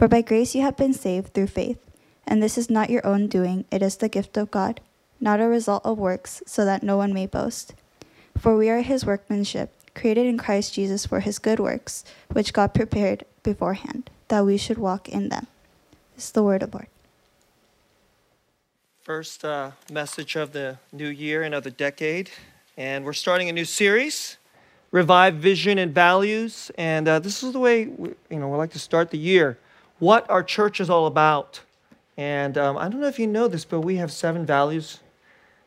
For by grace you have been saved through faith, and this is not your own doing, it is the gift of God, not a result of works, so that no one may boast. For we are his workmanship, created in Christ Jesus for his good works, which God prepared beforehand, that we should walk in them. This is the word of the Lord. First uh, message of the new year and of the decade. And we're starting a new series, Revive Vision and Values. And uh, this is the way we, you know, we like to start the year. What our church is all about. And um, I don't know if you know this, but we have seven values.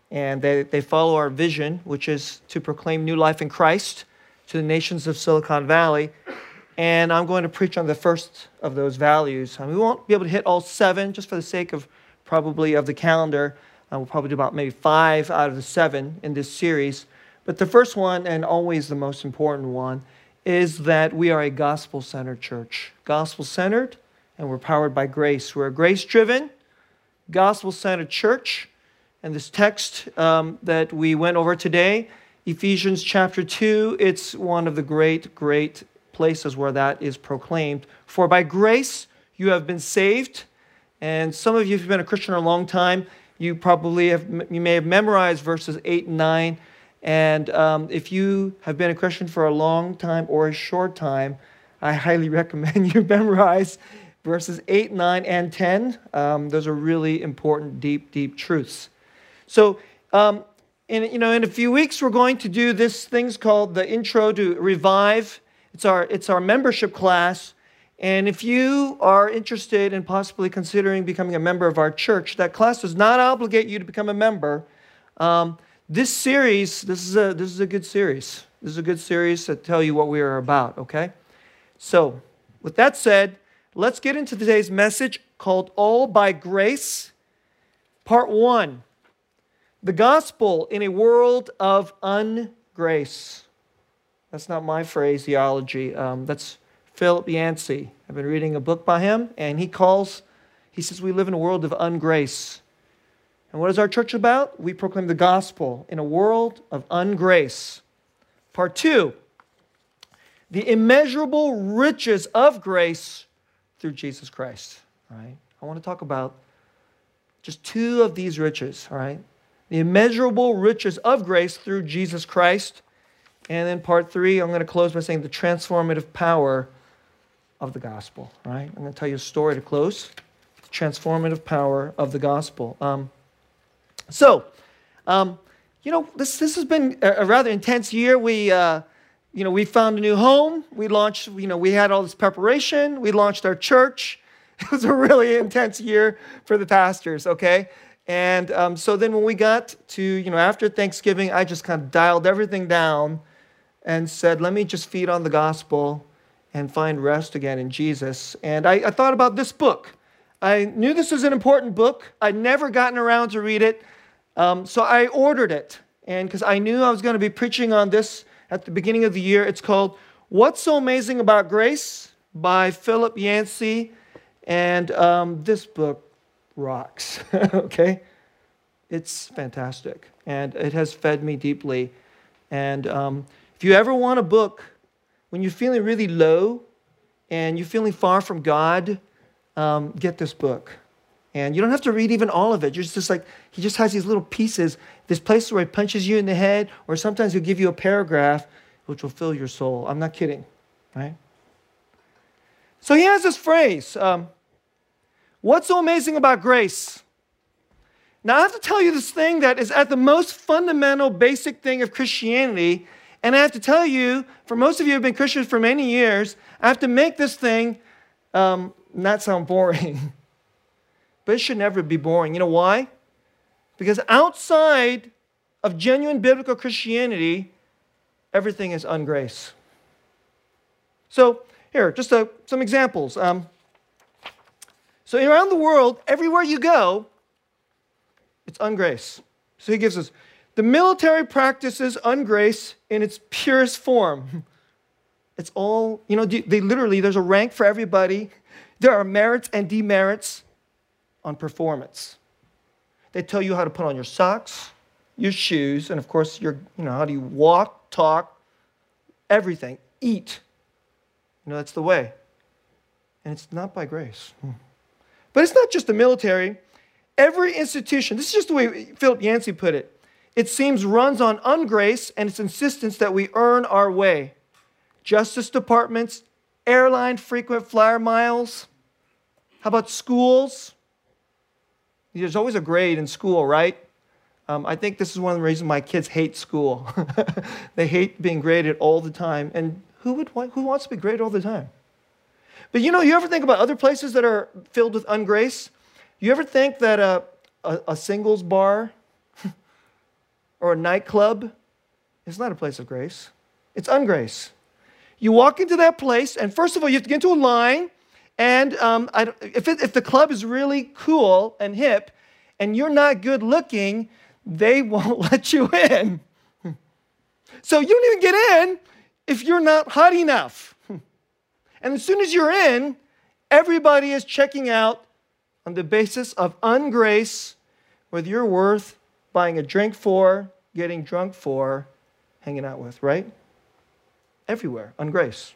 And they, they follow our vision, which is to proclaim new life in Christ to the nations of Silicon Valley. And I'm going to preach on the first of those values. And we won't be able to hit all seven just for the sake of probably of the calendar. Uh, we'll probably do about maybe five out of the seven in this series. But the first one, and always the most important one, is that we are a gospel centered church. Gospel centered, and we're powered by grace. We're a grace driven, gospel centered church. And this text um, that we went over today, Ephesians chapter 2, it's one of the great, great places where that is proclaimed. For by grace you have been saved. And some of you, if you've been a Christian a long time, you probably have, you may have memorized verses 8 and 9. And um, if you have been a Christian for a long time or a short time, I highly recommend you memorize verses 8, 9, and 10. Um, those are really important, deep, deep truths. So, um, in, you know, in a few weeks, we're going to do this thing's called the Intro to Revive. It's our, it's our membership class. And if you are interested in possibly considering becoming a member of our church, that class does not obligate you to become a member. Um, this series, this is, a, this is a good series. This is a good series to tell you what we are about, okay? So, with that said, let's get into today's message called All by Grace, Part 1 The Gospel in a World of Ungrace. That's not my phraseology, um, that's Philip Yancey. I've been reading a book by him, and he calls, he says, we live in a world of ungrace. And what is our church about? We proclaim the gospel in a world of ungrace. Part two, the immeasurable riches of grace through Jesus Christ. All right? I want to talk about just two of these riches, all right? The immeasurable riches of grace through Jesus Christ. And then part three, I'm going to close by saying the transformative power of the gospel, right? I'm going to tell you a story to close. The transformative power of the gospel. Um, so, um, you know, this, this has been a, rather intense year. We, uh, you know, we found a new home. We launched, you know, we had all this preparation. We launched our church. It was a really intense year for the pastors, okay? And um, so then when we got to, you know, after Thanksgiving, I just kind of dialed everything down and said, let me just feed on the gospel and find rest again in Jesus. And I, I thought about this book. I knew this was an important book. I'd never gotten around to read it. Um, so I ordered it. And because I knew I was going to be preaching on this at the beginning of the year, it's called What's So Amazing About Grace by Philip Yancey. And um, this book rocks, okay? It's fantastic. And it has fed me deeply. And um, if you ever want a book when you're feeling really low and you're feeling far from God, um, get this book. And you don't have to read even all of it. You're just like, he just has these little pieces. There's places where he punches you in the head, or sometimes he'll give you a paragraph which will fill your soul. I'm not kidding, right? So he has this phrase um, What's so amazing about grace? Now, I have to tell you this thing that is at the most fundamental, basic thing of Christianity. And I have to tell you, for most of you who have been Christians for many years, I have to make this thing um, not sound boring. but it should never be boring. You know why? Because outside of genuine biblical Christianity, everything is ungrace. So, here, just a, some examples. Um, So around the world, everywhere you go, it's ungrace. So he gives us the military practices ungrace in its purest form. It's all, you know, they literally, there's a rank for everybody. There are merits and demerits on performance. They tell you how to put on your socks, your shoes, and of course, your, you know, how do you walk, talk, everything, eat. You know, that's the way. And it's not by grace. Hmm. But it's not just the military. Every institution, this is just the way Philip Yancey put it, it seems runs on ungrace and its insistence that we earn our way. Justice departments, airline frequent flyer miles. How about schools? There's always a grade in school, right? Um, I think this is one of the reasons my kids hate school. they hate being graded all the time. And who, would, who wants to be graded all the time? But you know, you ever think about other places that are filled with ungrace? You ever think that a, a, a singles bar or a nightclub is not a place of grace? It's ungrace. You walk into that place, and first of all, you have to get into a line. And um, if, it, if the club is really cool and hip, and you're not good looking, they won't let you in. So you don't even get in if you're not hot enough. And as soon as you're in, everybody is checking out on the basis of ungrace, whether you're worth buying a drink for, getting drunk for, hanging out with, right? Everywhere, ungrace.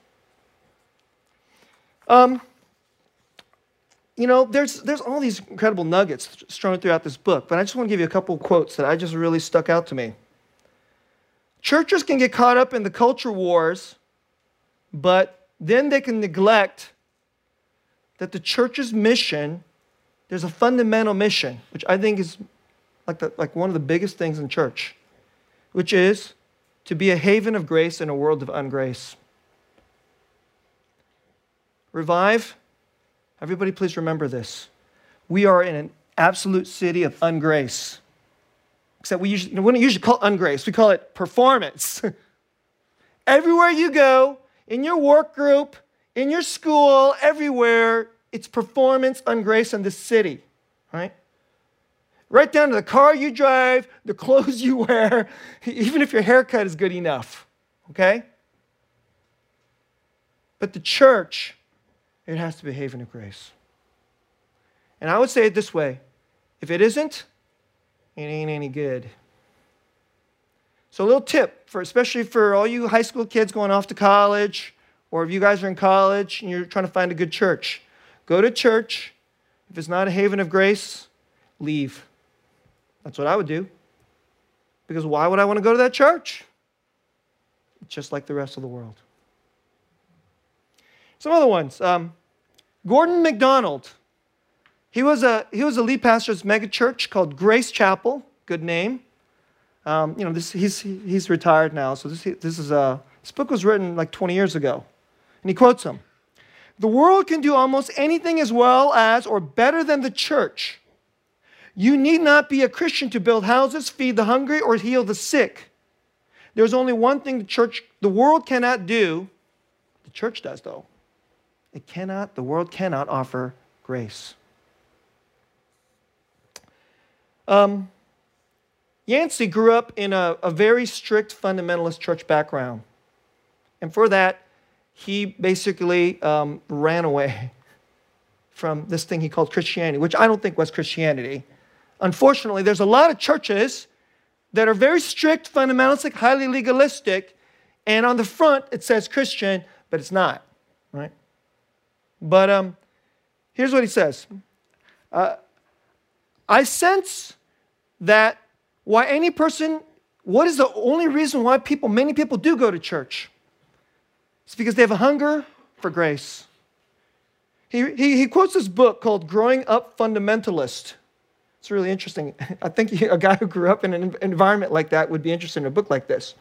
Um, you know, there's, there's all these incredible nuggets strewn throughout this book, but I just want to give you a couple quotes that I just really stuck out to me. Churches can get caught up in the culture wars, but then they can neglect that the church's mission, there's a fundamental mission, which I think is like, the, like one of the biggest things in church, which is to be a haven of grace in a world of ungrace. Revive Everybody, please remember this. We are in an absolute city of ungrace. Except we usually, we don't usually call it ungrace, we call it performance. Everywhere you go, in your work group, in your school, everywhere, it's performance ungrace in this city, right? Right down to the car you drive, the clothes you wear, even if your haircut is good enough, okay? But the church it has to be a haven of grace. And I would say it this way if it isn't, it ain't any good. So, a little tip for especially for all you high school kids going off to college, or if you guys are in college and you're trying to find a good church, go to church. If it's not a haven of grace, leave. That's what I would do. Because why would I want to go to that church? Just like the rest of the world. Some other ones. Um, Gordon MacDonald. He was a he was a lead pastor of mega church called Grace Chapel. Good name. Um, you know, this, he's he's retired now, so this this is a this book was written like 20 years ago, and he quotes him. The world can do almost anything as well as or better than the church. You need not be a Christian to build houses, feed the hungry, or heal the sick. There's only one thing the church, the world cannot do. The church does, though. It cannot, the world cannot offer grace. Um, Yancey grew up in a, a very strict fundamentalist church background. And for that, he basically um, ran away from this thing he called Christianity, which I don't think was Christianity. Unfortunately, there's a lot of churches that are very strict, fundamentalistic, highly legalistic, and on the front it says Christian, but it's not, right? But um, here's what he says uh, I sense that why any person, what is the only reason why people, many people do go to church? It's because they have a hunger for grace. He, he, he quotes this book called Growing Up Fundamentalist. It's really interesting. I think a guy who grew up in an environment like that would be interested in a book like this.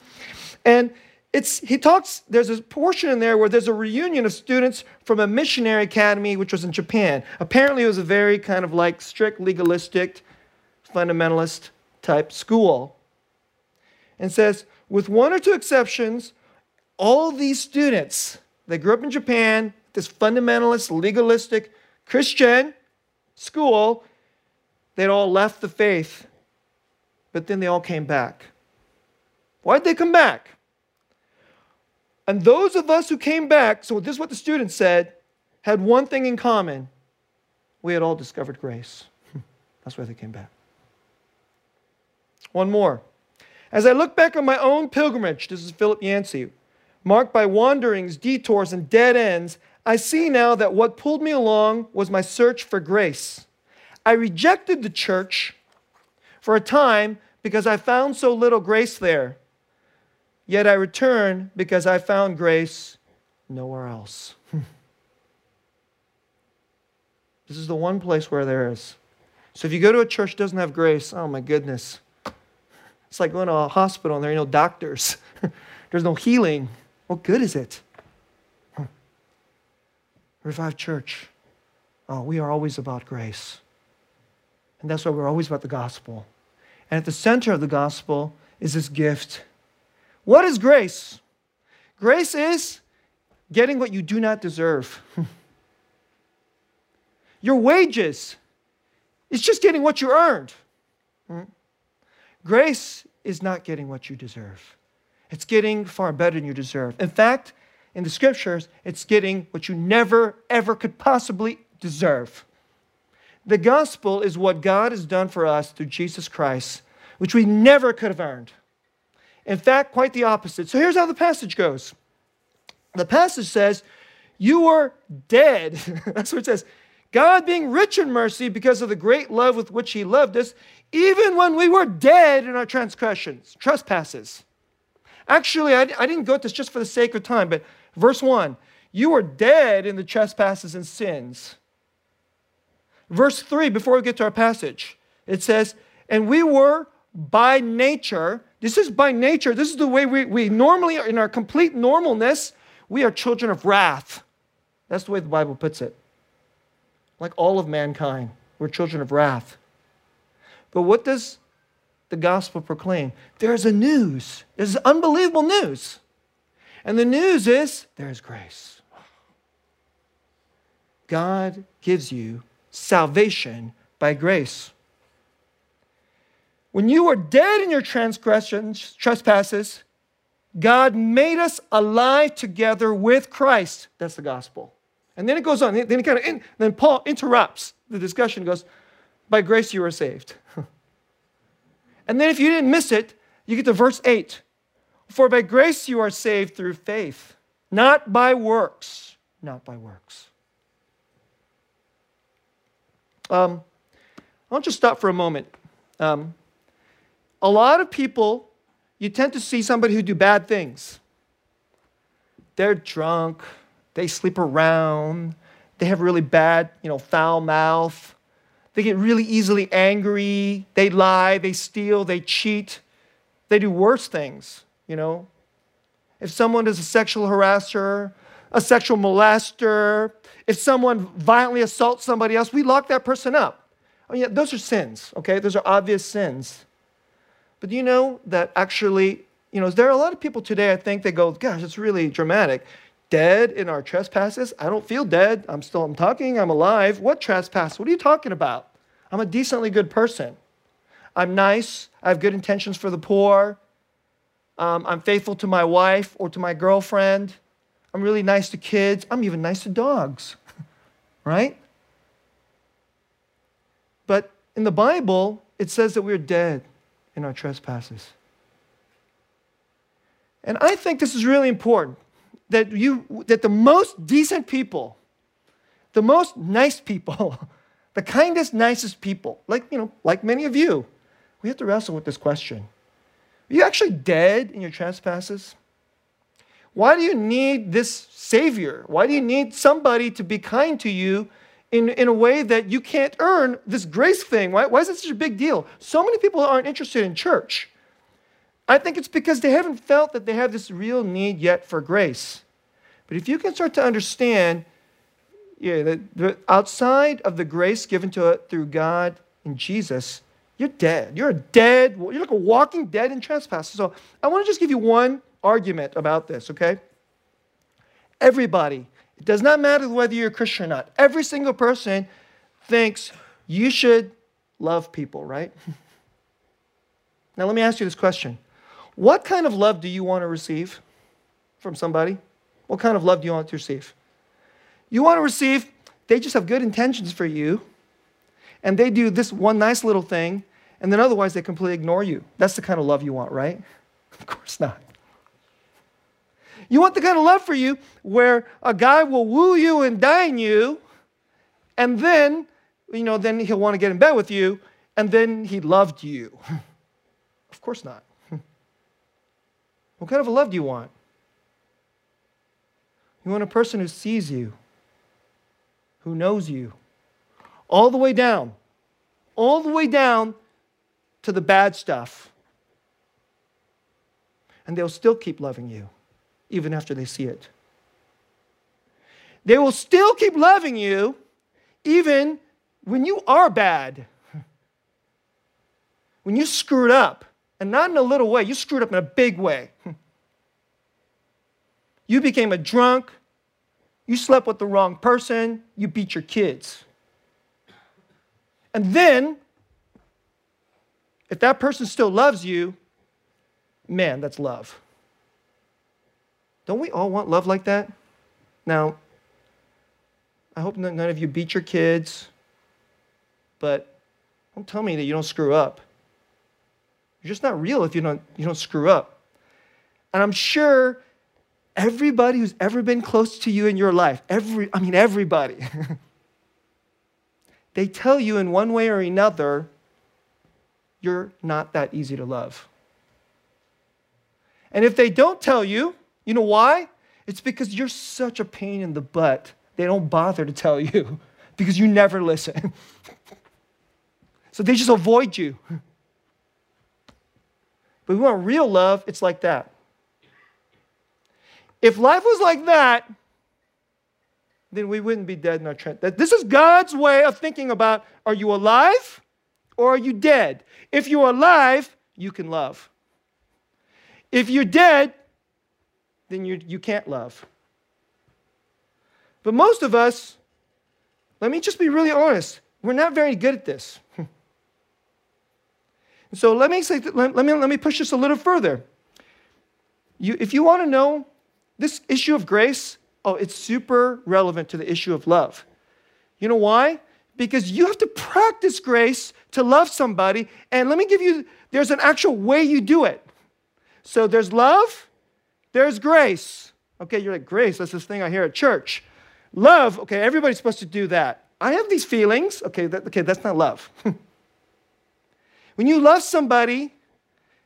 And it's, he talks, there's a portion in there where there's a reunion of students from a missionary academy, which was in Japan. Apparently, it was a very kind of like strict, legalistic, fundamentalist type school. And says, with one or two exceptions, all these students, they grew up in Japan, this fundamentalist, legalistic Christian, school, they'd all left the faith, but then they all came back. Why'd they come back? And those of us who came back, so this is what the students said, had one thing in common. We had all discovered grace. That's why they came back. One more. As I look back on my own pilgrimage, this is Philip Yancey, marked by wanderings, detours, and dead ends, I see now that what pulled me along was my search for grace. I rejected the church for a time because I found so little grace there. Yet I return because I found grace nowhere else. this is the one place where there is. So if you go to a church that doesn't have grace, oh my goodness. It's like going to a hospital and there are no doctors. There's no healing. What good is it? Revive Church. Oh, we are always about grace. And that's why we're always about the gospel. And at the center of the gospel is this gift what is grace? Grace is getting what you do not deserve. Your wages is just getting what you earned. Hmm? Grace is not getting what you deserve. It's getting far better than you deserve. In fact, in the scriptures, it's getting what you never, ever could possibly deserve. The gospel is what God has done for us through Jesus Christ, which we never could have earned. In fact, quite the opposite. So here's how the passage goes the passage says, You were dead. That's what it says. God being rich in mercy because of the great love with which He loved us, even when we were dead in our transgressions, trespasses. Actually, I, I didn't go with this just for the sake of time, but verse 1 You were dead in the trespasses and sins. Verse 3, before we get to our passage, it says, And we were by nature this is by nature, this is the way we, we normally, in our complete normalness, we are children of wrath. That's the way the Bible puts it. Like all of mankind, we're children of wrath. But what does the gospel proclaim? There's a news. There's unbelievable news. And the news is there's grace. God gives you salvation by grace. When you were dead in your transgressions, trespasses, God made us alive together with Christ. That's the gospel. And then it goes on. Then, it kind of in, then Paul interrupts the discussion. Goes, by grace you are saved. and then if you didn't miss it, you get to verse eight. For by grace you are saved through faith, not by works, not by works. Um, I'll just stop for a moment. Um, a lot of people, you tend to see somebody who do bad things. They're drunk, they sleep around, they have really bad, you know, foul mouth. They get really easily angry, they lie, they steal, they cheat. They do worse things, you know. If someone is a sexual harasser, a sexual molester, if someone violently assaults somebody else, we lock that person up. I mean, those are sins, okay? Those are obvious sins. But you know that actually, you know, there are a lot of people today, I think, they go, gosh, it's really dramatic. Dead in our trespasses? I don't feel dead. I'm still, I'm talking, I'm alive. What trespass? What are you talking about? I'm a decently good person. I'm nice. I have good intentions for the poor. Um, I'm faithful to my wife or to my girlfriend. I'm really nice to kids. I'm even nice to dogs, right? But in the Bible, it says that we're dead in our trespasses. And I think this is really important that you that the most decent people, the most nice people, the kindest, nicest people, like you know, like many of you, we have to wrestle with this question. Are you actually dead in your trespasses? Why do you need this Savior? Why do you need somebody to be kind to you in, in a way that you can't earn this grace thing. Why, why is it such a big deal? So many people aren't interested in church. I think it's because they haven't felt that they have this real need yet for grace. But if you can start to understand, yeah, that the, outside of the grace given to it through God and Jesus, you're dead. You're a dead. You're like a walking dead in trespasses. So I want to just give you one argument about this, okay? Everybody it does not matter whether you're a Christian or not. Every single person thinks you should love people, right? now, let me ask you this question What kind of love do you want to receive from somebody? What kind of love do you want to receive? You want to receive, they just have good intentions for you, and they do this one nice little thing, and then otherwise they completely ignore you. That's the kind of love you want, right? Of course not. You want the kind of love for you where a guy will woo you and dine you, and then, you know, then he'll want to get in bed with you, and then he loved you. of course not. what kind of a love do you want? You want a person who sees you, who knows you, all the way down, all the way down to the bad stuff. And they'll still keep loving you even after they see it. They will still keep loving you even when you are bad. When you screwed up, and not in a little way, you screwed up in a big way. You became a drunk, you slept with the wrong person, you beat your kids. And then, if that person still loves you, man, that's love. Don't we all want love like that? Now, I hope none of you beat your kids, but don't tell me that you don't screw up. You're just not real if you don't, you don't screw up. And I'm sure everybody who's ever been close to you in your life, every, I mean, everybody, they tell you in one way or another, you're not that easy to love. And if they don't tell you, you know why? It's because you're such a pain in the butt. They don't bother to tell you because you never listen. so they just avoid you. But we want real love, it's like that. If life was like that, then we wouldn't be dead in our trend. This is God's way of thinking about are you alive or are you dead? If you're alive, you can love. If you're dead, then you, you can't love. But most of us, let me just be really honest, we're not very good at this. so let me, say, let, let, me, let me push this a little further. You, if you want to know this issue of grace, oh, it's super relevant to the issue of love. You know why? Because you have to practice grace to love somebody. And let me give you, there's an actual way you do it. So there's love, there's grace. Okay, you're like, grace, that's this thing I hear at church. Love, okay, everybody's supposed to do that. I have these feelings. Okay, that, okay that's not love. when you love somebody,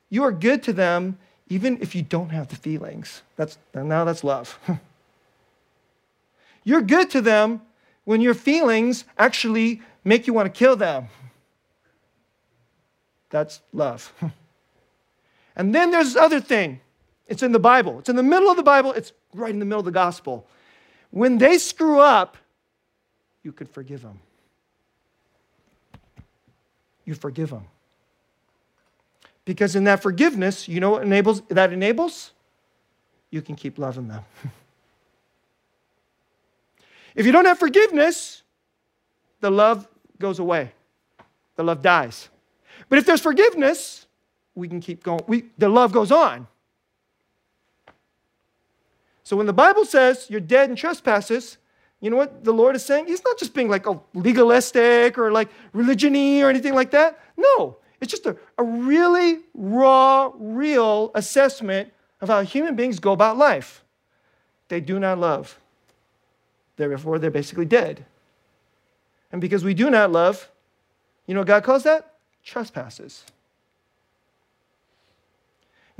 you are good to them even if you don't have the feelings. That's, now that's love. You're good to them when your feelings actually make you want to kill them. That's love. and then there's this other thing it's in the Bible. It's in the middle of the Bible. It's right in the middle of the gospel. When they screw up, you could forgive them. You forgive them. Because in that forgiveness, you know what enables that enables? You can keep loving them. if you don't have forgiveness, the love goes away. The love dies. But if there's forgiveness, we can keep going. We, the love goes on. So when the Bible says you're dead in trespasses, you know what the Lord is saying? He's not just being like a legalistic or like religiony or anything like that. No, it's just a, a really raw, real assessment of how human beings go about life. They do not love. Therefore, they're basically dead. And because we do not love, you know what God calls that? Trespasses.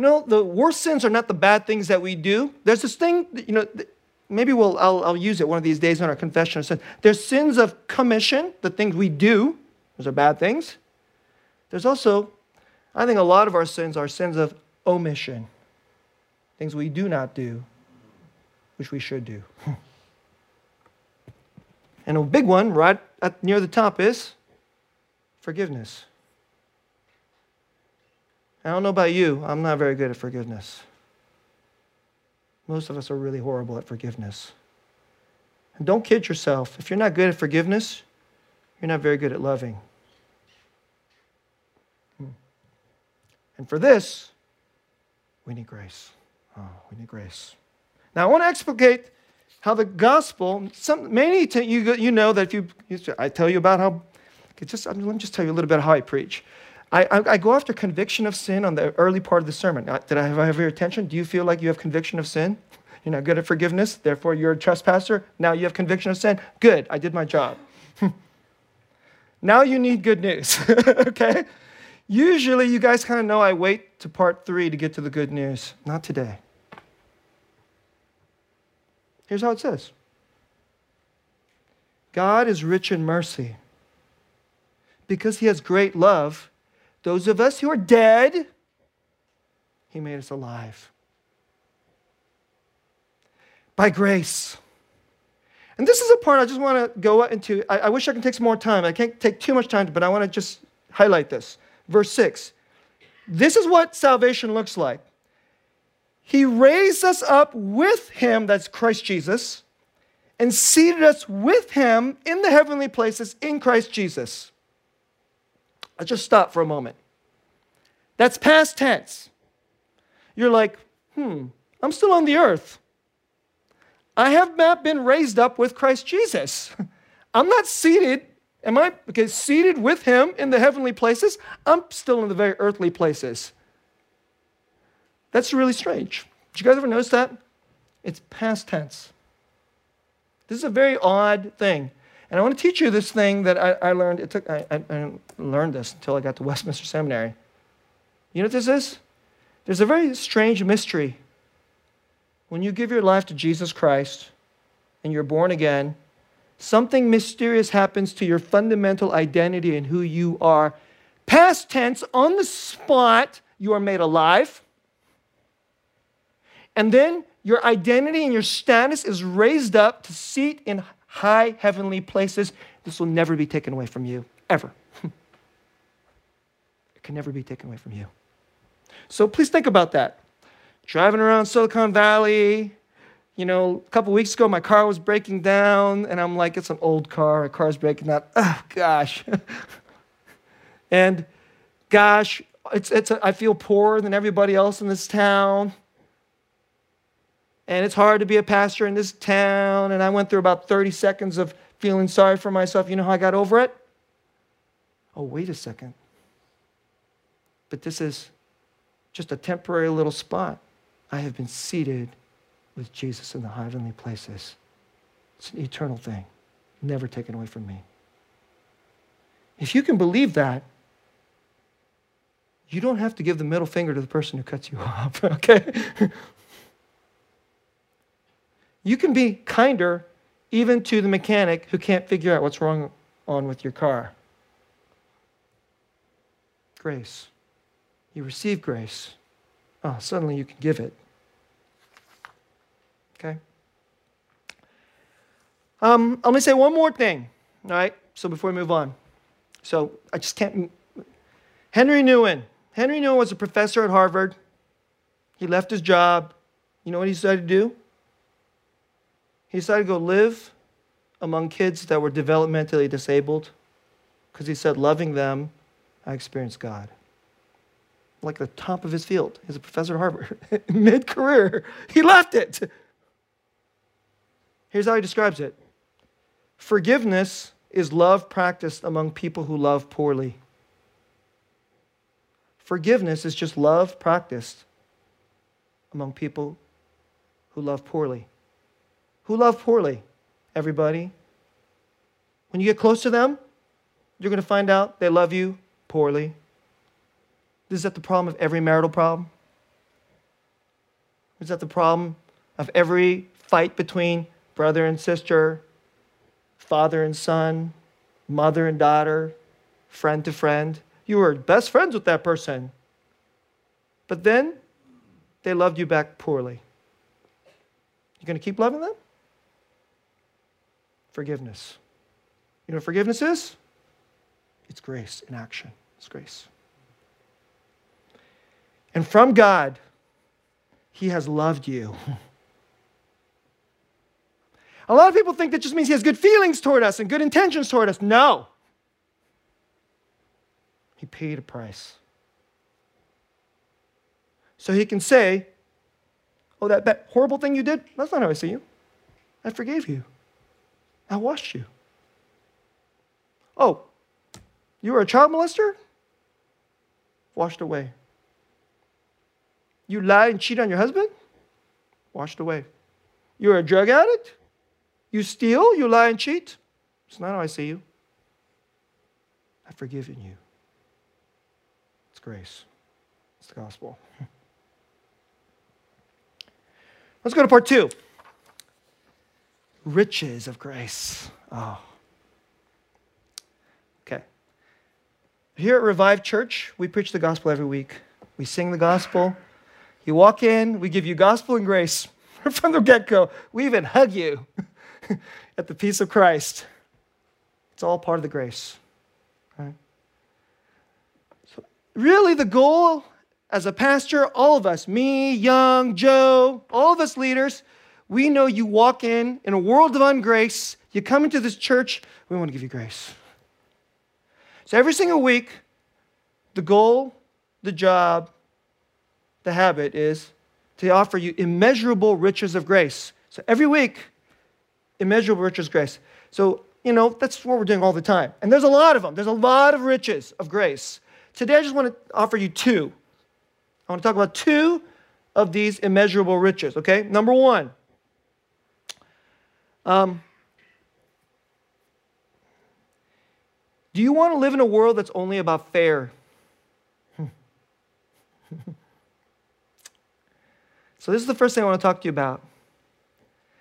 You know, the worst sins are not the bad things that we do. There's this thing, you know, maybe we'll, I'll, I'll use it one of these days in our confession. There's sins of commission, the things we do, those are bad things. There's also, I think a lot of our sins are sins of omission, things we do not do, which we should do. and a big one right at, near the top is forgiveness. I don't know about you, I'm not very good at forgiveness. Most of us are really horrible at forgiveness. And don't kid yourself. If you're not good at forgiveness, you're not very good at loving. Hmm. And for this, we need grace. Oh, we need grace. Now, I want to explicate how the gospel, some, many t- you, you know that if you, I tell you about how, just, let me just tell you a little bit how I preach. I, I, I, go after conviction of sin on the early part of the sermon. Uh, did I have, I have your attention? Do you feel like you have conviction of sin? You're not good at forgiveness, therefore you're a trespasser. Now you have conviction of sin. Good, I did my job. now you need good news, okay? Usually you guys kind of know I wait to part three to get to the good news. Not today. Here's how it says God is rich in mercy. Because he has great love, those of us who are dead, he made us alive. By grace. And this is a part I just want to go into. I, I wish I could take some more time. I can't take too much time, but I want to just highlight this. Verse 6. This is what salvation looks like. He raised us up with him, that's Christ Jesus, and seated us with him in the heavenly places in Christ Jesus. I'll just stop for a moment. That's past tense. You're like, hmm, I'm still on the earth. I have not been raised up with Christ Jesus. I'm not seated. Am I okay, seated with him in the heavenly places? I'm still in the very earthly places. That's really strange. Did you guys ever notice that? It's past tense. This is a very odd thing. And I want to teach you this thing that I, I learned. It took, I, I, I learned this until I got to Westminster Seminary. You know what this is? There's a very strange mystery. When you give your life to Jesus Christ and you're born again, something mysterious happens to your fundamental identity and who you are. Past tense, on the spot, you are made alive. And then your identity and your status is raised up to seat in high heavenly places. This will never be taken away from you, ever. it can never be taken away from you. So please think about that. Driving around Silicon Valley, you know, a couple weeks ago, my car was breaking down, and I'm like, it's an old car, a car's breaking down. Oh, gosh. and gosh, it's, it's a, I feel poorer than everybody else in this town and it's hard to be a pastor in this town. And I went through about 30 seconds of feeling sorry for myself. You know how I got over it? Oh, wait a second. But this is just a temporary little spot. I have been seated with Jesus in the heavenly places. It's an eternal thing, never taken away from me. If you can believe that, you don't have to give the middle finger to the person who cuts you off, okay? You can be kinder even to the mechanic who can't figure out what's wrong on with your car. Grace. You receive grace. Oh, suddenly you can give it. Okay? Um, let me say one more thing, all right? So before we move on. So I just can't. Henry Nouwen. Henry Nouwen was a professor at Harvard. He left his job. You know what he decided to do? He decided to go live among kids that were developmentally disabled because he said, loving them, I experienced God. Like the top of his field. He's a professor at Harvard. Mid career, he left it. Here's how he describes it Forgiveness is love practiced among people who love poorly. Forgiveness is just love practiced among people who love poorly. Who love poorly? Everybody. When you get close to them, you're going to find out they love you poorly. Is that the problem of every marital problem? Is that the problem of every fight between brother and sister, father and son, mother and daughter, friend to friend? You were best friends with that person. But then they loved you back poorly. You're going to keep loving them? Forgiveness. You know what forgiveness is? It's grace in action. It's grace. And from God, He has loved you. A lot of people think that just means He has good feelings toward us and good intentions toward us. No, He paid a price. So he can say, Oh, that, that horrible thing you did, that's not how I see you. I forgave you. I washed you. Oh, you were a child molester? Washed away. You lied and cheated on your husband? Washed away. You're a drug addict? You steal? You lie and cheat? It's not how I see you. I've forgiven you. It's grace, it's the gospel. Let's go to part two riches of grace. Oh. Okay. Here at Revived Church, we preach the gospel every week. We sing the gospel. You walk in, we give you gospel and grace from the get go. We even hug you at the peace of Christ. It's all part of the grace. Right? So, really, the goal as a pastor, all of us, me, Young, Joe, all of us leaders, we know you walk in in a world of ungrace. You come into this church, we want to give you grace. So every single week, the goal, the job, the habit is to offer you immeasurable riches of grace. So every week, immeasurable riches of grace. So, you know, that's what we're doing all the time. And there's a lot of them. There's a lot of riches of grace. Today, I just want to offer you two. I want to talk about two of these immeasurable riches, okay? Number one, um, do you want to live in a world that's only about fair? so, this is the first thing I want to talk to you about.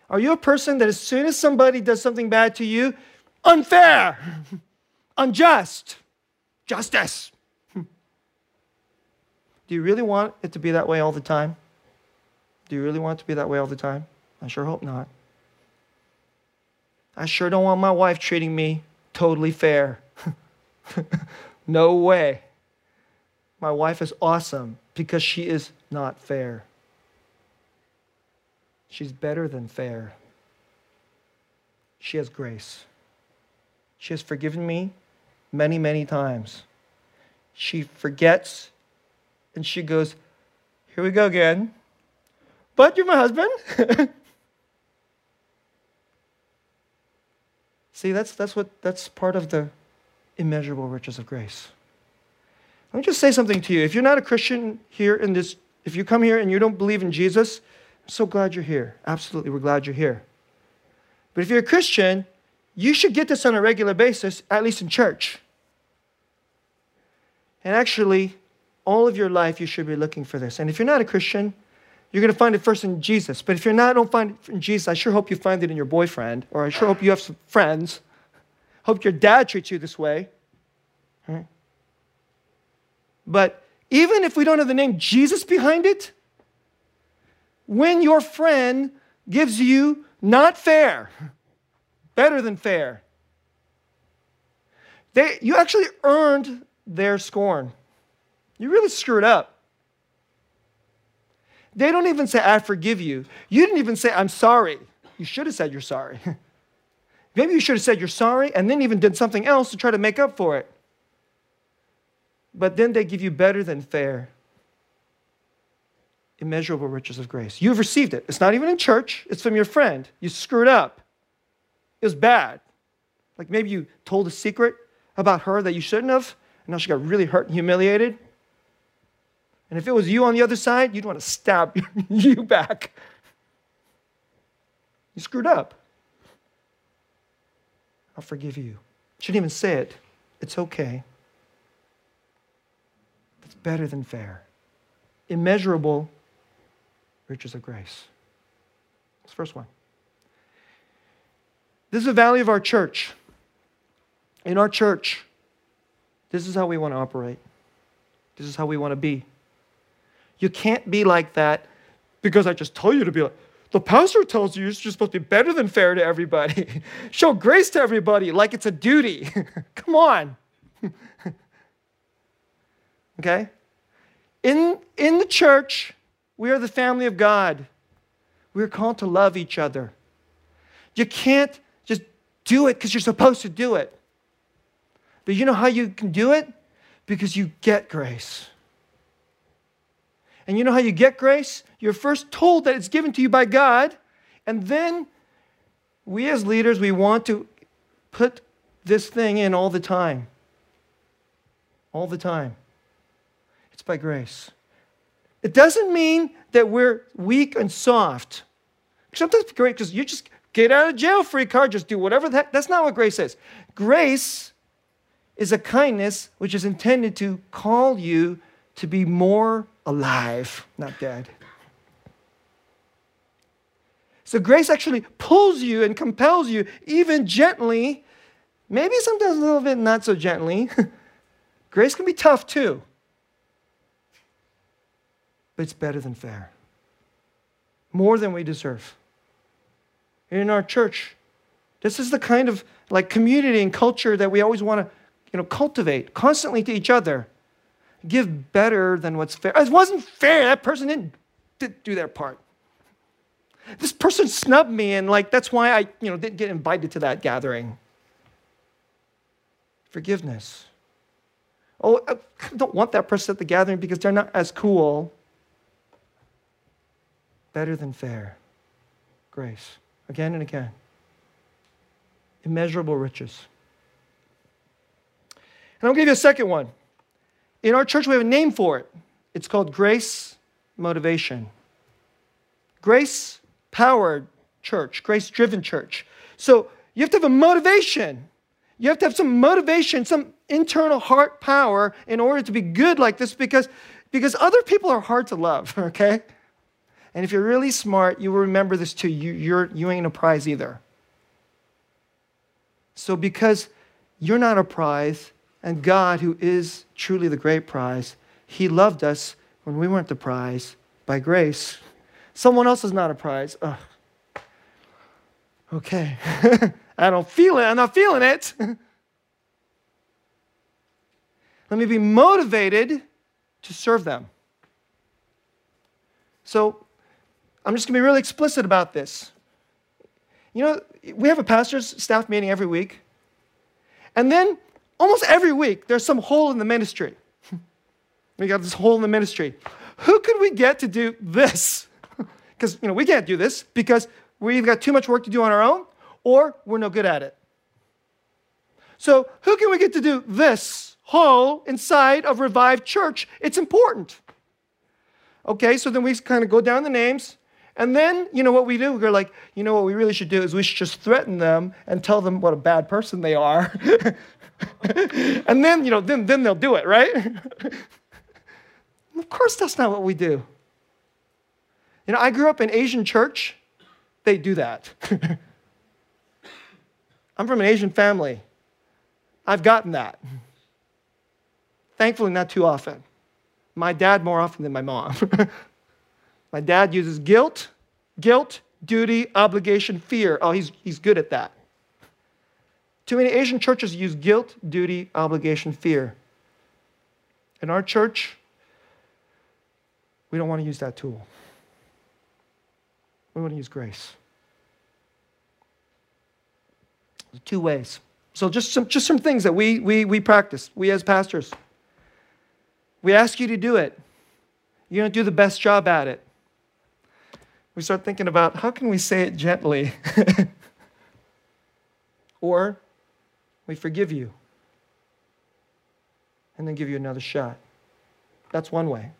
Are you a person that as soon as somebody does something bad to you, unfair, unjust, justice? Do you really want it to be that way all the time? Do you really want it to be that way all the time? I sure hope not. I sure don't want my wife treating me totally fair. no way. My wife is awesome because she is not fair. She's better than fair. She has grace. She has forgiven me many, many times. She forgets and she goes, Here we go again. But you're my husband. See, that's, that's, what, that's part of the immeasurable riches of grace. Let me just say something to you. If you're not a Christian here in this, if you come here and you don't believe in Jesus, I'm so glad you're here. Absolutely, we're glad you're here. But if you're a Christian, you should get this on a regular basis, at least in church. And actually, all of your life, you should be looking for this. And if you're not a Christian, you're going to find it first in Jesus. But if you're not, don't find it in Jesus. I sure hope you find it in your boyfriend, or I sure hope you have some friends. Hope your dad treats you this way. But even if we don't have the name Jesus behind it, when your friend gives you not fair, better than fair, they, you actually earned their scorn. You really screwed up. They don't even say, I forgive you. You didn't even say, I'm sorry. You should have said you're sorry. Maybe you should have said you're sorry and then even did something else to try to make up for it. But then they give you better than fair, immeasurable riches of grace. You've received it. It's not even in church, it's from your friend. You screwed up. It was bad. Like maybe you told a secret about her that you shouldn't have, and now she got really hurt and humiliated. And if it was you on the other side, you'd want to stab you back. You screwed up. I'll forgive you. Shouldn't even say it. It's okay. It's better than fair. Immeasurable riches of grace. That's the first one. This is the value of our church. In our church, this is how we want to operate. This is how we want to be. You can't be like that because I just told you to be like. The pastor tells you you're supposed to be better than fair to everybody. Show grace to everybody like it's a duty. Come on. okay? In, in the church, we are the family of God. We're called to love each other. You can't just do it because you're supposed to do it. But you know how you can do it? Because you get grace. And you know how you get grace? You're first told that it's given to you by God, and then we as leaders, we want to put this thing in all the time. All the time. It's by grace. It doesn't mean that we're weak and soft. Sometimes great because you just get out of jail free card, just do whatever that. That's not what grace is. Grace is a kindness which is intended to call you to be more alive, not dead. So grace actually pulls you and compels you, even gently, maybe sometimes a little bit not so gently. grace can be tough too, but it's better than fair, more than we deserve in our church. This is the kind of like community and culture that we always want to, you know, cultivate constantly to each other. Give better than what's fair. It wasn't fair. That person didn't, didn't do their part. This person snubbed me, and like that's why I, you know, didn't get invited to that gathering. Forgiveness. Oh, I don't want that person at the gathering because they're not as cool. Better than fair. Grace again and again. Immeasurable riches. And I'll give you a second one. In our church, we have a name for it. It's called Grace Motivation. Grace powered church, grace driven church. So you have to have a motivation. You have to have some motivation, some internal heart power in order to be good like this because, because other people are hard to love, okay? And if you're really smart, you will remember this too. You, you're, you ain't a prize either. So, because you're not a prize, and God, who is truly the great prize, He loved us when we weren't the prize by grace. Someone else is not a prize. Ugh. Okay. I don't feel it. I'm not feeling it. Let me be motivated to serve them. So, I'm just going to be really explicit about this. You know, we have a pastor's staff meeting every week. And then almost every week, there's some hole in the ministry. we got this hole in the ministry. Who could we get to do this? Because, you know, we can't do this because we've got too much work to do on our own or we're no good at it. So, who can we get to do this hole inside of Revive Church? It's important. Okay, so then we kind of go down the names and then, you know what we do? We're like, you know what we really should do is we should just threaten them and tell them what a bad person they are. and then, you know, then, then they'll do it, right? of course, that's not what we do. You know, I grew up in Asian church. They do that. I'm from an Asian family. I've gotten that. Thankfully, not too often. My dad more often than my mom. My dad uses guilt, guilt, duty, obligation, fear. Oh, he's, he's good at that. Too many Asian churches use guilt, duty, obligation, fear. In our church, we don't want to use that tool. We want to use grace. Two ways. So just some, just some things that we, we, we practice, we as pastors. We ask you to do it. You're going to do the best job at it we start thinking about how can we say it gently? or we forgive you and then give you another shot. That's one way.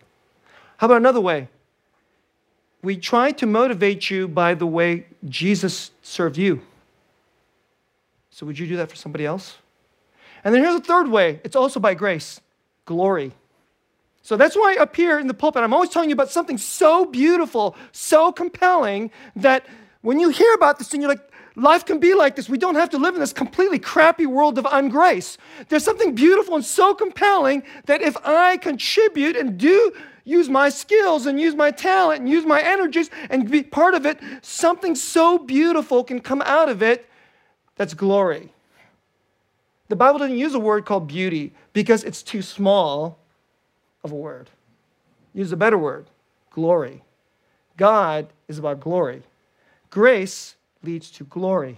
How about another way? We try to motivate you by the way Jesus served you. So, would you do that for somebody else? And then here's a third way it's also by grace glory. So that's why up here in the pulpit, I'm always telling you about something so beautiful, so compelling that when you hear about this and you're like, life can be like this. We don't have to live in this completely crappy world of ungrace. There's something beautiful and so compelling that if I contribute and do use my skills and use my talent and use my energies and be part of it, something so beautiful can come out of it that's glory. The Bible doesn't use a word called beauty because it's too small of a word. Use a better word glory. God is about glory. Grace leads to glory.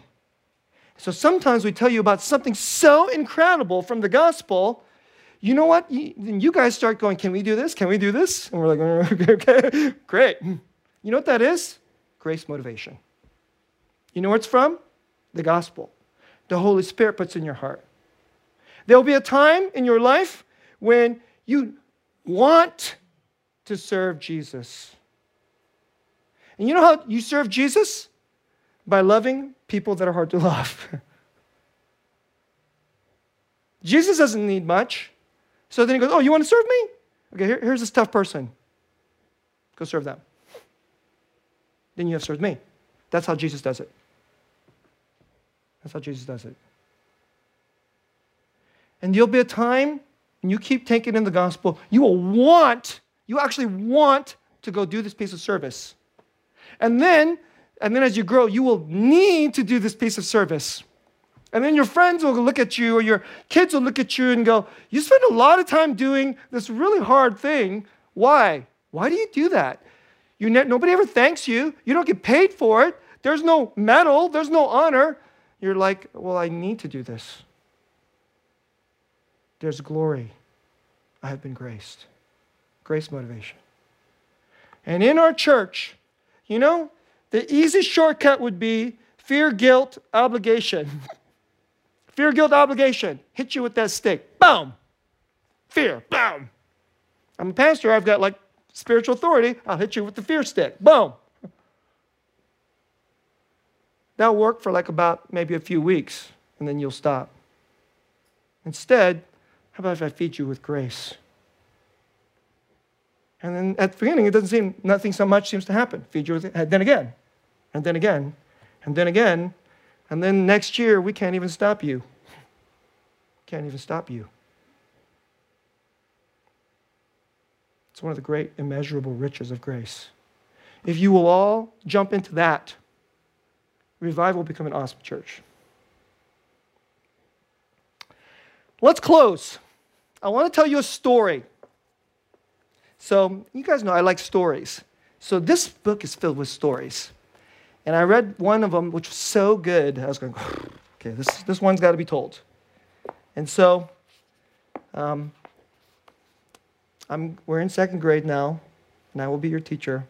So sometimes we tell you about something so incredible from the gospel, you know what? You, you guys start going, can we do this? Can we do this? And we're like, okay, okay, great. You know what that is? Grace motivation. You know where it's from? The gospel. The Holy Spirit puts in your heart. There will be a time in your life when you want to serve Jesus. And you know how you serve Jesus? By loving people that are hard to love. Jesus doesn't need much. So then he goes, Oh, you want to serve me? Okay, here, here's this tough person. Go serve them. Then you have served me. That's how Jesus does it. That's how Jesus does it. And there'll be a time, when you keep taking in the gospel, you will want, you actually want to go do this piece of service. And then, and then as you grow, you will need to do this piece of service. And then your friends will look at you, or your kids will look at you and go, You spend a lot of time doing this really hard thing. Why? Why do you do that? You ne- nobody ever thanks you. You don't get paid for it. There's no medal, there's no honor. You're like, Well, I need to do this. There's glory. I have been graced. Grace motivation. And in our church, you know, the easy shortcut would be fear, guilt, obligation. Fear, guilt, obligation. Hit you with that stick. Boom. Fear. Boom. I'm a pastor. I've got like spiritual authority. I'll hit you with the fear stick. Boom. That'll work for like about maybe a few weeks, and then you'll stop. Instead, how about if I feed you with grace? And then at the beginning, it doesn't seem, nothing so much seems to happen. Feed you with it, then again, and then again, and then again, and then next year, we can't even stop you. Can't even stop you. It's one of the great immeasurable riches of grace. If you will all jump into that, revival will become an awesome church. Let's close. I want to tell you a story. So, you guys know I like stories. So, this book is filled with stories. And I read one of them, which was so good. I was going, okay, this, this one's got to be told. And so um, I'm, we're in second grade now, and I will be your teacher.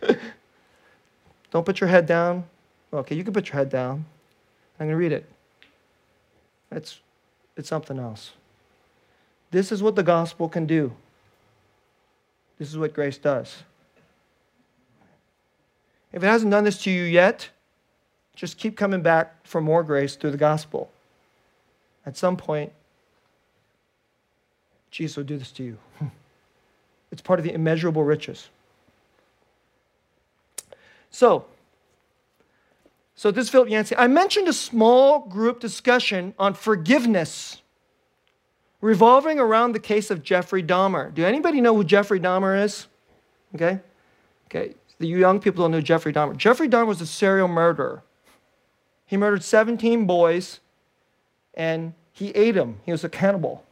Don't put your head down. Okay, you can put your head down. I'm going to read it. It's, it's something else. This is what the gospel can do. This is what grace does. If it hasn't done this to you yet, just keep coming back for more grace through the gospel. At some point, Jesus will do this to you. It's part of the immeasurable riches. So, so this is Philip Yancey. I mentioned a small group discussion on forgiveness revolving around the case of Jeffrey Dahmer. Do anybody know who Jeffrey Dahmer is? Okay? Okay the young people don't know Jeffrey Dahmer. Jeffrey Dahmer was a serial murderer. He murdered 17 boys and he ate them. He was a cannibal.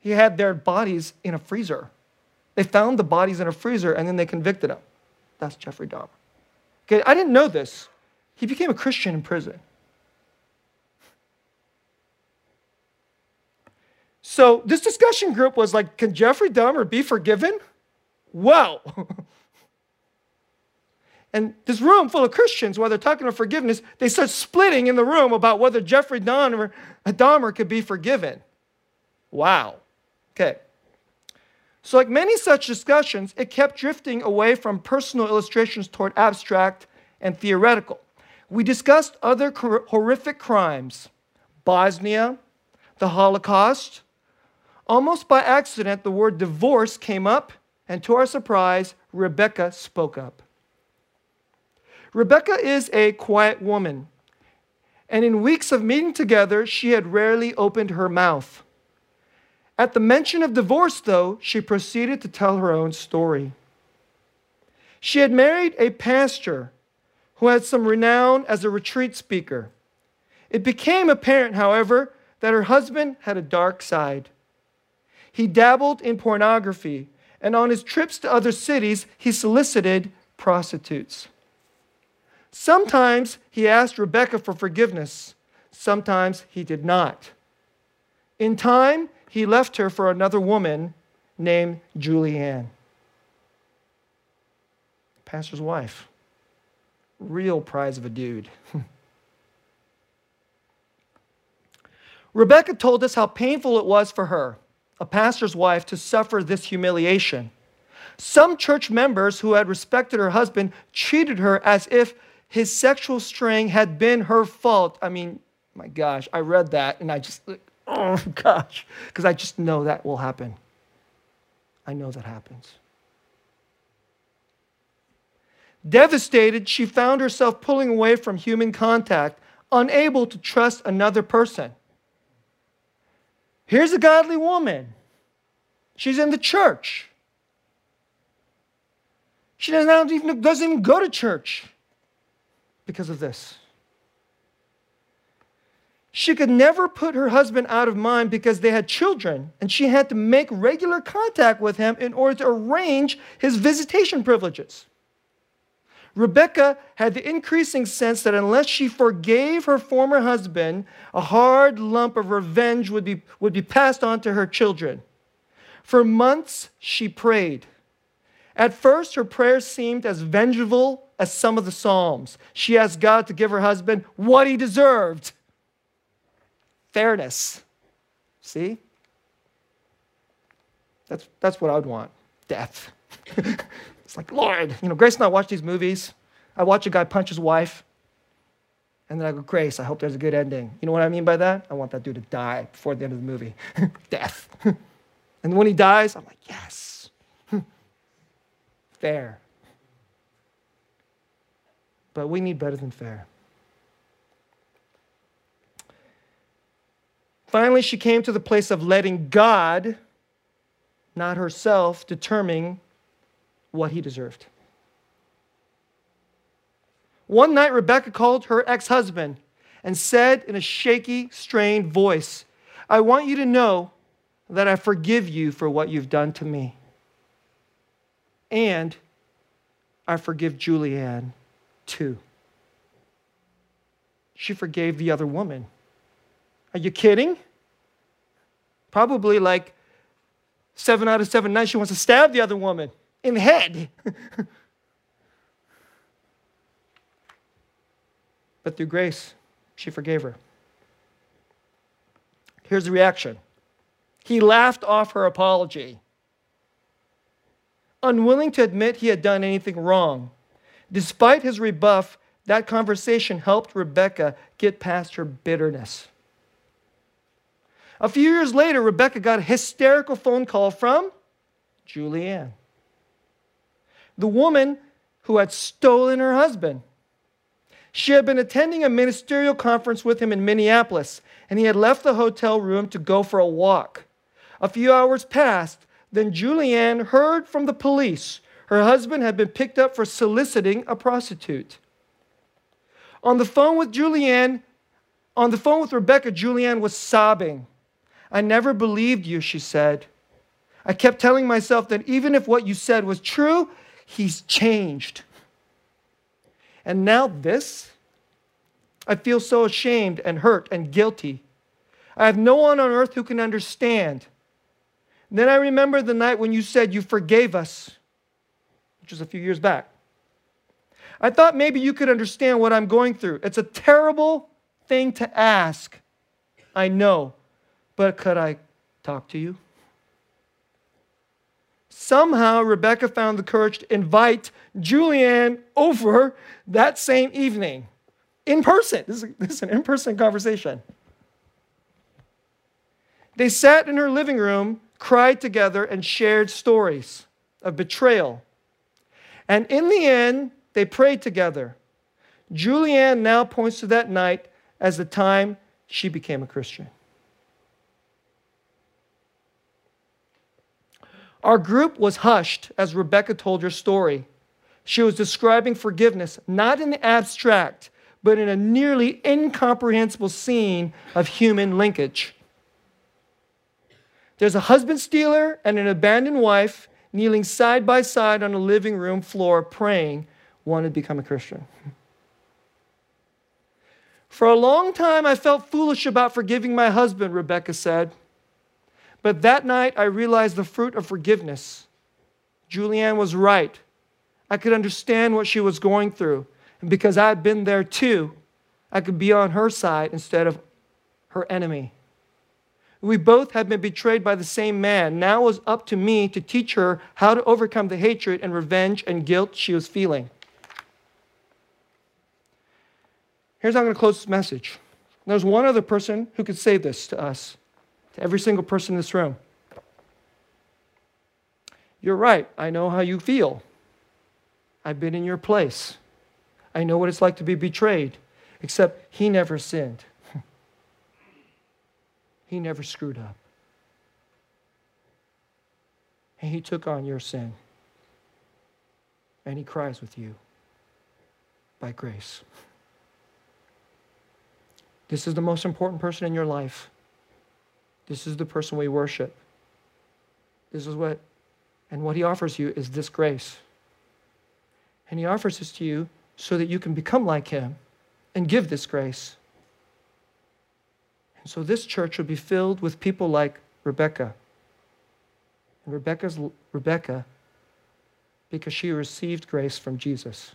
He had their bodies in a freezer. They found the bodies in a freezer and then they convicted him. That's Jeffrey Dahmer. Okay, I didn't know this. He became a Christian in prison. So this discussion group was like, can Jeffrey Dahmer be forgiven? Wow. And this room full of Christians, while they're talking about forgiveness, they start splitting in the room about whether Jeffrey Dahmer, Dahmer could be forgiven. Wow. Okay. So, like many such discussions, it kept drifting away from personal illustrations toward abstract and theoretical. We discussed other horrific crimes Bosnia, the Holocaust. Almost by accident, the word divorce came up, and to our surprise, Rebecca spoke up. Rebecca is a quiet woman, and in weeks of meeting together, she had rarely opened her mouth. At the mention of divorce, though, she proceeded to tell her own story. She had married a pastor who had some renown as a retreat speaker. It became apparent, however, that her husband had a dark side. He dabbled in pornography, and on his trips to other cities, he solicited prostitutes. Sometimes he asked Rebecca for forgiveness, sometimes he did not. In time, he left her for another woman named Julianne, pastor's wife. Real prize of a dude. Rebecca told us how painful it was for her, a pastor's wife, to suffer this humiliation. Some church members who had respected her husband treated her as if his sexual straying had been her fault. I mean, my gosh, I read that and I just, oh gosh, because I just know that will happen. I know that happens. Devastated, she found herself pulling away from human contact, unable to trust another person. Here's a godly woman. She's in the church. She doesn't even, doesn't even go to church because of this. She could never put her husband out of mind because they had children, and she had to make regular contact with him in order to arrange his visitation privileges. Rebecca had the increasing sense that unless she forgave her former husband, a hard lump of revenge would be, would be passed on to her children. For months, she prayed. At first, her prayers seemed as vengeful as some of the Psalms. She asked God to give her husband what he deserved fairness. See? That's, that's what I would want death. it's like, Lord, you know, Grace and I watch these movies. I watch a guy punch his wife, and then I go, Grace, I hope there's a good ending. You know what I mean by that? I want that dude to die before the end of the movie. death. and when he dies, I'm like, yes. fair. But we need better than fair. Finally, she came to the place of letting God, not herself, determine what he deserved. One night, Rebecca called her ex husband and said in a shaky, strained voice, I want you to know that I forgive you for what you've done to me. And I forgive Julianne too. She forgave the other woman. Are you kidding? Probably like seven out of seven nights, she wants to stab the other woman in the head. but through grace, she forgave her. Here's the reaction he laughed off her apology. Unwilling to admit he had done anything wrong. Despite his rebuff, that conversation helped Rebecca get past her bitterness. A few years later, Rebecca got a hysterical phone call from Julianne, the woman who had stolen her husband. She had been attending a ministerial conference with him in Minneapolis, and he had left the hotel room to go for a walk. A few hours passed, then Julianne heard from the police her husband had been picked up for soliciting a prostitute. On the phone with Julianne, on the phone with Rebecca, Julianne was sobbing. I never believed you, she said. I kept telling myself that even if what you said was true, he's changed. And now this? I feel so ashamed and hurt and guilty. I have no one on earth who can understand. And then I remember the night when you said you forgave us, was a few years back. I thought maybe you could understand what I'm going through. It's a terrible thing to ask. I know. But could I talk to you? Somehow, Rebecca found the courage to invite Julianne over that same evening in person. This is, this is an in person conversation. They sat in her living room, cried together, and shared stories of betrayal. And in the end, they prayed together. Julianne now points to that night as the time she became a Christian. Our group was hushed as Rebecca told her story. She was describing forgiveness, not in the abstract, but in a nearly incomprehensible scene of human linkage. There's a husband stealer and an abandoned wife kneeling side by side on a living room floor praying, wanted to become a Christian. For a long time, I felt foolish about forgiving my husband, Rebecca said. But that night, I realized the fruit of forgiveness. Julianne was right. I could understand what she was going through. And because I had been there too, I could be on her side instead of her enemy. We both had been betrayed by the same man. Now it was up to me to teach her how to overcome the hatred and revenge and guilt she was feeling. Here's how I'm going to close this message. There's one other person who could say this to us, to every single person in this room. You're right. I know how you feel. I've been in your place. I know what it's like to be betrayed, except he never sinned. He never screwed up. And he took on your sin. And he cries with you by grace. This is the most important person in your life. This is the person we worship. This is what, and what he offers you is this grace. And he offers this to you so that you can become like him and give this grace. And so this church would be filled with people like Rebecca. And Rebecca's Rebecca because she received grace from Jesus.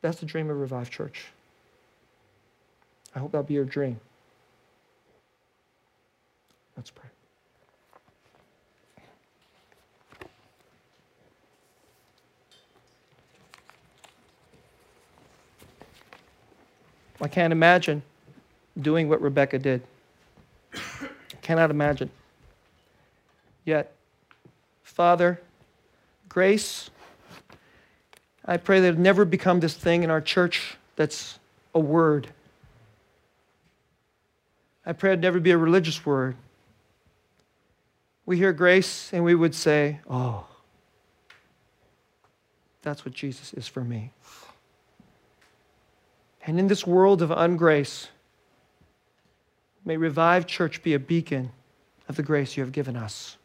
That's the dream of Revive Church. I hope that'll be your dream. Let's pray. I can't imagine doing what Rebecca did. Cannot imagine. Yet, Father, grace, I pray that it never become this thing in our church that's a word. I pray it'd never be a religious word. We hear grace and we would say, Oh, that's what Jesus is for me. And in this world of ungrace, may Revive Church be a beacon of the grace you have given us.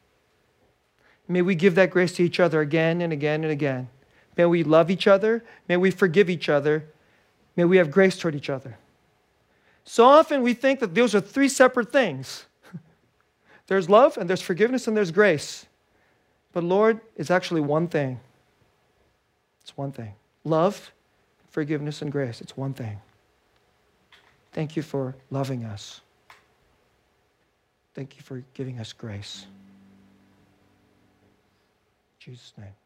May we give that grace to each other again and again and again. May we love each other. May we forgive each other. May we have grace toward each other. So often we think that those are three separate things there's love, and there's forgiveness, and there's grace. But Lord, it's actually one thing. It's one thing love, forgiveness, and grace. It's one thing. Thank you for loving us. Thank you for giving us grace. In Jesus' name.